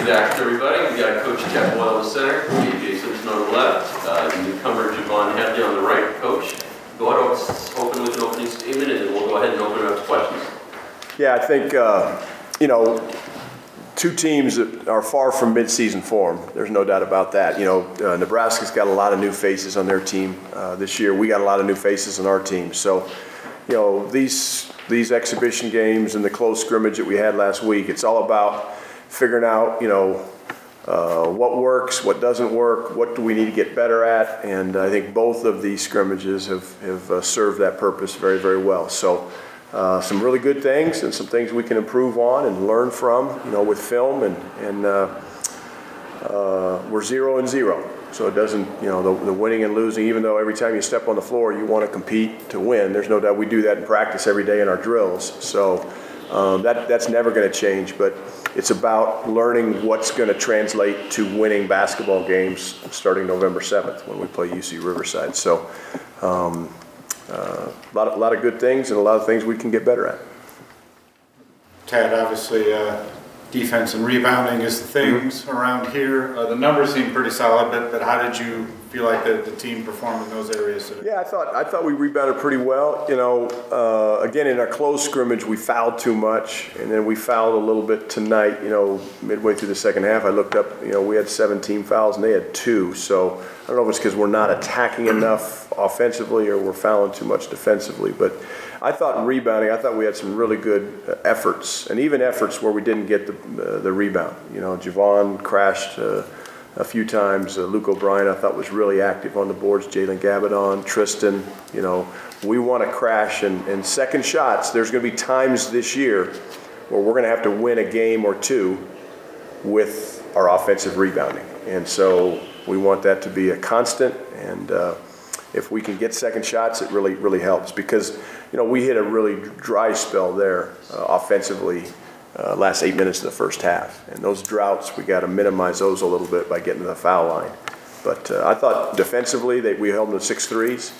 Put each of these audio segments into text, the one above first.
Chief action, everybody. We've got Coach Jeff Boyle in the center, KJ Simpson on the left, uh, newcomer J'Vonne Hadley on the right. Coach, go ahead, open with an opening statement, and then we'll go ahead and open it up to questions. Yeah, I think, uh, you know, two teams that are far from midseason form. There's no doubt about that. You know, uh, Nebraska's got a lot of new faces on their team uh, this year. We got a lot of new faces on our team. So, you know, these these exhibition games and the close scrimmage that we had last week, it's all about figuring out, you know, uh, what works, what doesn't work, what do we need to get better at, and I think both of these scrimmages have, have uh, served that purpose very, very well. So, uh, some really good things and some things we can improve on and learn from, you know, with film, and, and uh, uh, we're zero and zero. So it doesn't, you know, the, the winning and losing, even though every time you step on the floor, you want to compete to win. There's no doubt we do that in practice every day in our drills. So um, that, that's never going to change, but it's about learning what's going to translate to winning basketball games starting November 7th when we play UC Riverside. So um, uh, a, lot of, a lot of good things and a lot of things we can get better at. Tad, obviously, uh, defense and rebounding is the things around here. Uh, the numbers seem pretty solid, but, but how did you feel like the, the team performed in those areas today? Yeah, I thought I thought we rebounded pretty well. You know, uh, again in our close scrimmage we fouled too much, and then we fouled a little bit tonight. You know, midway through the second half, I looked up. You know, we had 17 fouls and they had two. So I don't know if it's because we're not attacking enough offensively or we're fouling too much defensively, but. I thought rebounding, I thought we had some really good uh, efforts, and even efforts where we didn't get the, uh, the rebound. You know, Javon crashed uh, a few times. Uh, Luke O'Brien, I thought, was really active on the boards. Jalen Gabbidon, Tristan, you know, we want to crash. And, and second shots, there's going to be times this year where we're going to have to win a game or two with our offensive rebounding. And so we want that to be a constant. And, uh, if we can get second shots, it really really helps because you know we hit a really dry spell there uh, offensively. Uh, last eight minutes of the first half, and those droughts we got to minimize those a little bit by getting to the foul line. But uh, I thought defensively that we held them to six threes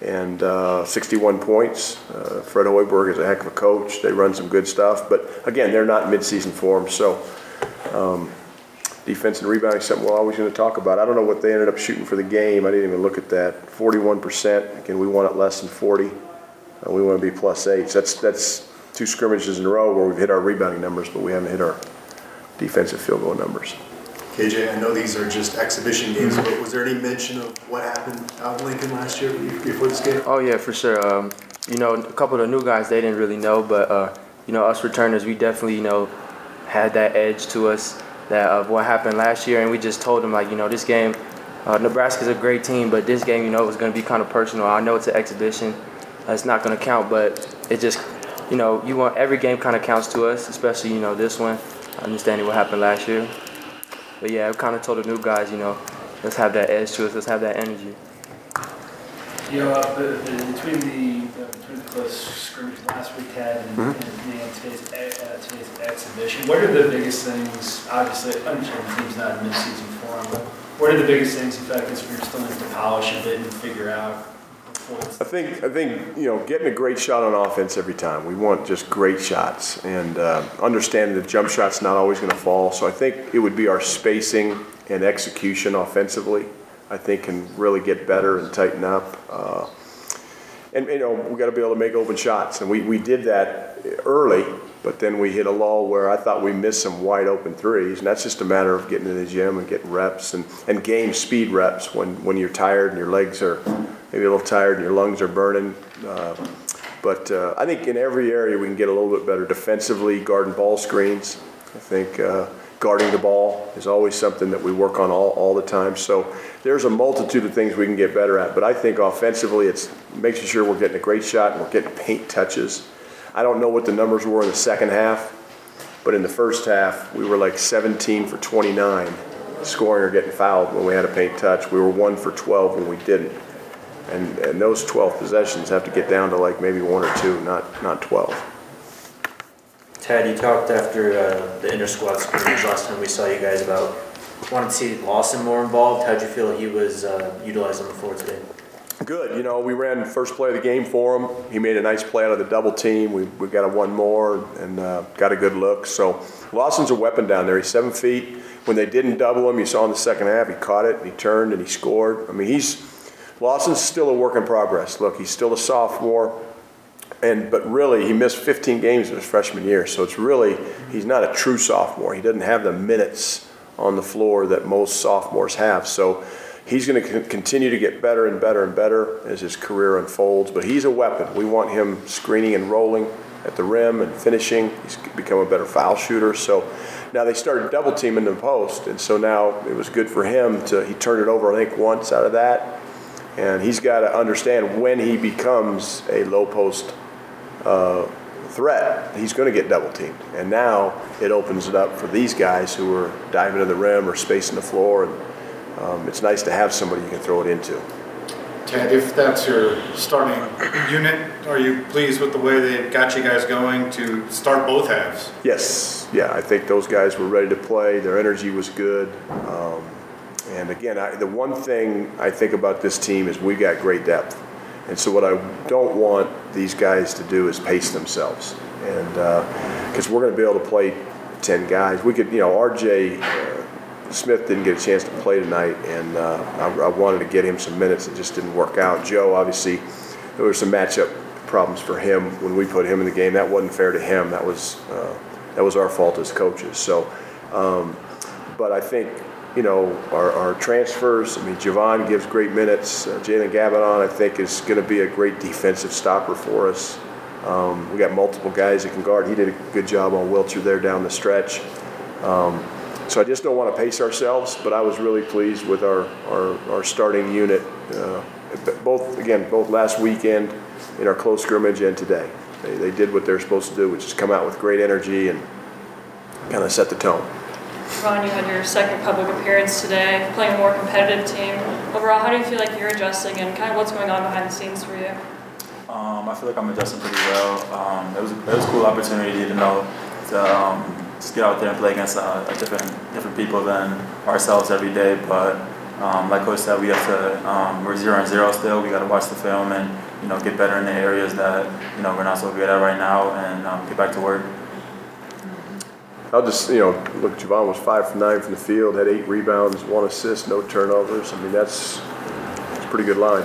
and uh, 61 points. Uh, Fred Hoiberg is a heck of a coach. They run some good stuff, but again, they're not midseason form, so. Um, defense and rebounding is something we're always going to talk about. I don't know what they ended up shooting for the game. I didn't even look at that. 41%. Again, we want it less than 40. Uh, we want to be plus eight. So that's that's two scrimmages in a row where we've hit our rebounding numbers, but we haven't hit our defensive field goal numbers. KJ, I know these are just exhibition games, but was there any mention of what happened out in Lincoln last year before this game? Oh yeah, for sure. Um, you know, a couple of the new guys they didn't really know, but uh, you know, us returners we definitely you know had that edge to us that of what happened last year, and we just told them like, you know, this game, uh, Nebraska's a great team, but this game, you know, it was going to be kind of personal. I know it's an exhibition, uh, it's not going to count, but it just, you know, you want every game kind of counts to us, especially you know this one, understanding what happened last year. But yeah, I kind of told the new guys, you know, let's have that edge to us, let's have that energy. You know, uh, the, the, between the uh, between the close scrimmage last week had and, Mm-hmm. and, and today's uh, today's exhibition, what are the biggest things? Obviously, I understand the team's not in mid-season form, but what are the biggest things in fact like this year still needs to polish a bit and figure out before it's I think I think you know getting a great shot on offense every time. We want just great shots and uh, understanding that jump shot's not always going to fall. So I think it would be our spacing and execution offensively. I think can really get better and tighten up. Uh, and you know we got to be able to make open shots, and we, we did that early, but then we hit a lull where I thought we missed some wide open threes, and that's just a matter of getting in the gym and getting reps and, and game speed reps when, when you're tired and your legs are maybe a little tired and your lungs are burning. Uh, but uh, I think in every area we can get a little bit better defensively, guarding ball screens. I think uh, guarding the ball is always something that we work on all, all the time. So there's a multitude of things we can get better at. But I think offensively, it's making sure we're getting a great shot and we're getting paint touches. I don't know what the numbers were in the second half, but in the first half, we were like 17 for 29 scoring or getting fouled when we had a paint touch. We were 1 for 12 when we didn't. And, and those 12 possessions have to get down to like maybe one or two, not, not 12. Ted, you talked after uh, the inter squad scrimmage last time we saw you guys about wanting to see Lawson more involved. How'd you feel he was uh, utilized on the floor today? Good, you know, we ran first play of the game for him. He made a nice play out of the double team. We, we got a one more and uh, got a good look. So Lawson's a weapon down there. He's seven feet. When they didn't double him, you saw in the second half, he caught it, and he turned, and he scored. I mean, he's Lawson's still a work in progress. Look, he's still a sophomore, and but really, he missed 15 games in his freshman year. So it's really he's not a true sophomore. He doesn't have the minutes on the floor that most sophomores have. So he's going to continue to get better and better and better as his career unfolds. But he's a weapon. We want him screening and rolling at the rim and finishing. He's become a better foul shooter. So now they started double teaming the post, and so now it was good for him to. He turned it over, I think, once out of that, and he's got to understand when he becomes a low post uh, threat, he's going to get double teamed. And now it opens it up for these guys who are diving to the rim or spacing the floor, and um, it's nice to have somebody you can throw it into. Ted, if that's your starting unit, are you pleased with the way they got you guys going to start both halves? Yes, yeah, I think those guys were ready to play. Their energy was good. Um, and again, I, the one thing I think about this team is we got great depth. And so what I don't want these guys to do is pace themselves. And because we're going to be able to play 10 guys. We could, you know, RJ uh, Smith didn't get a chance to play tonight, and uh, I, I wanted to get him some minutes. It just didn't work out. Joe, obviously, there were some matchup problems for him when we put him in the game. That wasn't fair to him. That was uh, that was our fault as coaches. So, um, but I think you know our, our transfers. I mean, J'Vonne gives great minutes. Uh, Jalen Gabbidon, I think, is going to be a great defensive stopper for us. Um, we got multiple guys that can guard. He did a good job on Wilcher there down the stretch. Um, so I just don't want to pace ourselves, but I was really pleased with our, our, our starting unit, uh, both, again, both last weekend in our close scrimmage and today. They, they did what they're supposed to do, which is come out with great energy and kind of set the tone. Ron, you had your second public appearance today, playing a more competitive team. Overall, how do you feel like you're adjusting and kind of what's going on behind the scenes for you? Um, I feel like I'm adjusting pretty well. Um, it was it was a cool opportunity to know to um, just get out there and play against uh, different different people than ourselves every day. But um, like Coach said, we have to um, we're zero and zero still. We got to watch the film and you know get better in the areas that you know we're not so good at right now and um, get back to work. I'll just, you know, look, J'Vonne was five for nine from the field, had eight rebounds, one assist, no turnovers. I mean, that's, that's a pretty good line.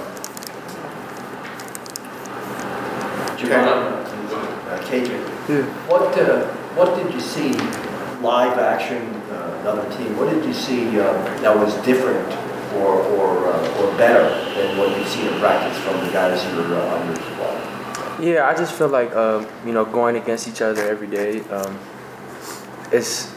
Giovanna? uh, KJ. What, uh, what did you see live action, uh, another team, what did you see uh, that was different or, or, uh, or better than what you've seen in practice from the guys who are uh, on your squad? Yeah, I just feel like you know going against each other every day. Um, it's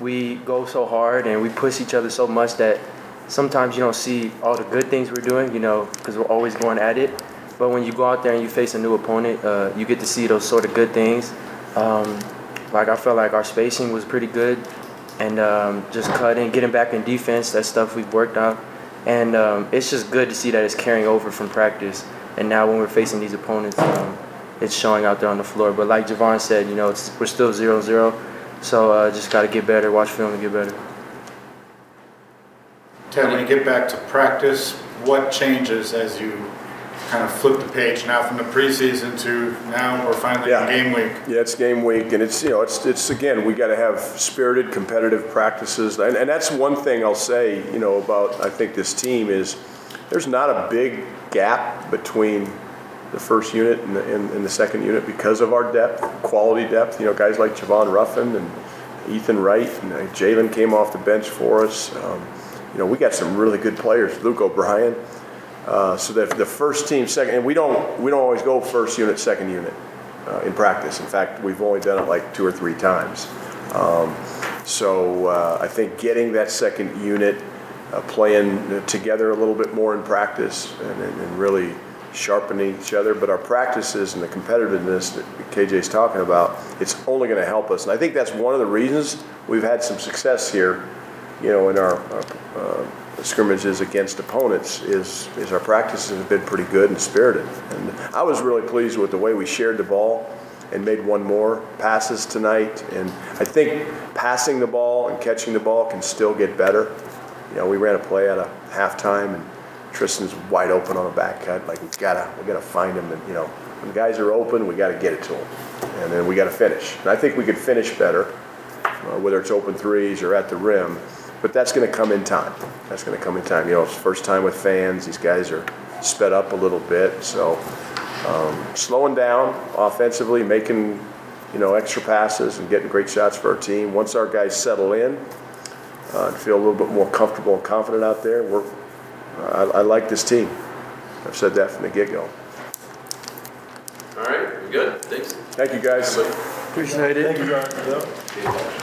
we go so hard and we push each other so much that sometimes you don't see all the good things we're doing. You know, because we're always going at it. But when you go out there and you face a new opponent, uh, you get to see those sort of good things. Um, like I felt like our spacing was pretty good, and um, just cutting, getting back in defense. That stuff we've worked on, and um, it's just good to see that it's carrying over from practice. And now when we're facing these opponents, um, it's showing out there on the floor. But like J'Vonne said, you know, we're still 0-0, so uh, just got to get better, watch film, and get better. Ted, when you get back to practice, what changes as you kind of flip the page now from the preseason to now we're finally Yeah. in game week? Yeah, it's game week, and it's you know it's it's again we got to have spirited competitive practices, and, and that's one thing I'll say you know about I think this team is there's not a big gap between the first unit and the, and, and the second unit because of our depth, quality depth. You know, guys like Javon Ruffin and Ethan Wright and uh, Jalen came off the bench for us. Um, you know, we got some really good players. Luke O'Brien. Uh, so that the first team, second, and we don't we don't always go first unit, second unit uh, in practice. In fact, we've only done it like two or three times. Um, so uh, I think getting that second unit, uh, playing together a little bit more in practice, and, and, and really sharpening each other. But our practices and the competitiveness that KJ's talking about, it's only going to help us. And I think that's one of the reasons we've had some success here. You know, in our, uh, scrimmages against opponents is is our practices have been pretty good and spirited. And I was really pleased with the way we shared the ball and made one more passes tonight. And I think passing the ball and catching the ball can still get better. You know, we ran a play at a halftime and Tristan's wide open on a back cut, like we gotta, we gotta find him and, you know, when guys are open, we gotta get it to them. And then we gotta finish. And I think we could finish better, uh, whether it's open threes or at the rim, but that's gonna come in time. That's gonna come in time. You know, it's first time with fans, these guys are sped up a little bit, so, um, slowing down offensively, making, you know, extra passes and getting great shots for our team. Once our guys settle in, uh, and feel a little bit more comfortable and confident out there, we're, I, I like this team. I've said that from the get-go. All right, we good? Thanks. Thank you, guys. Appreciate it. Thank you, John.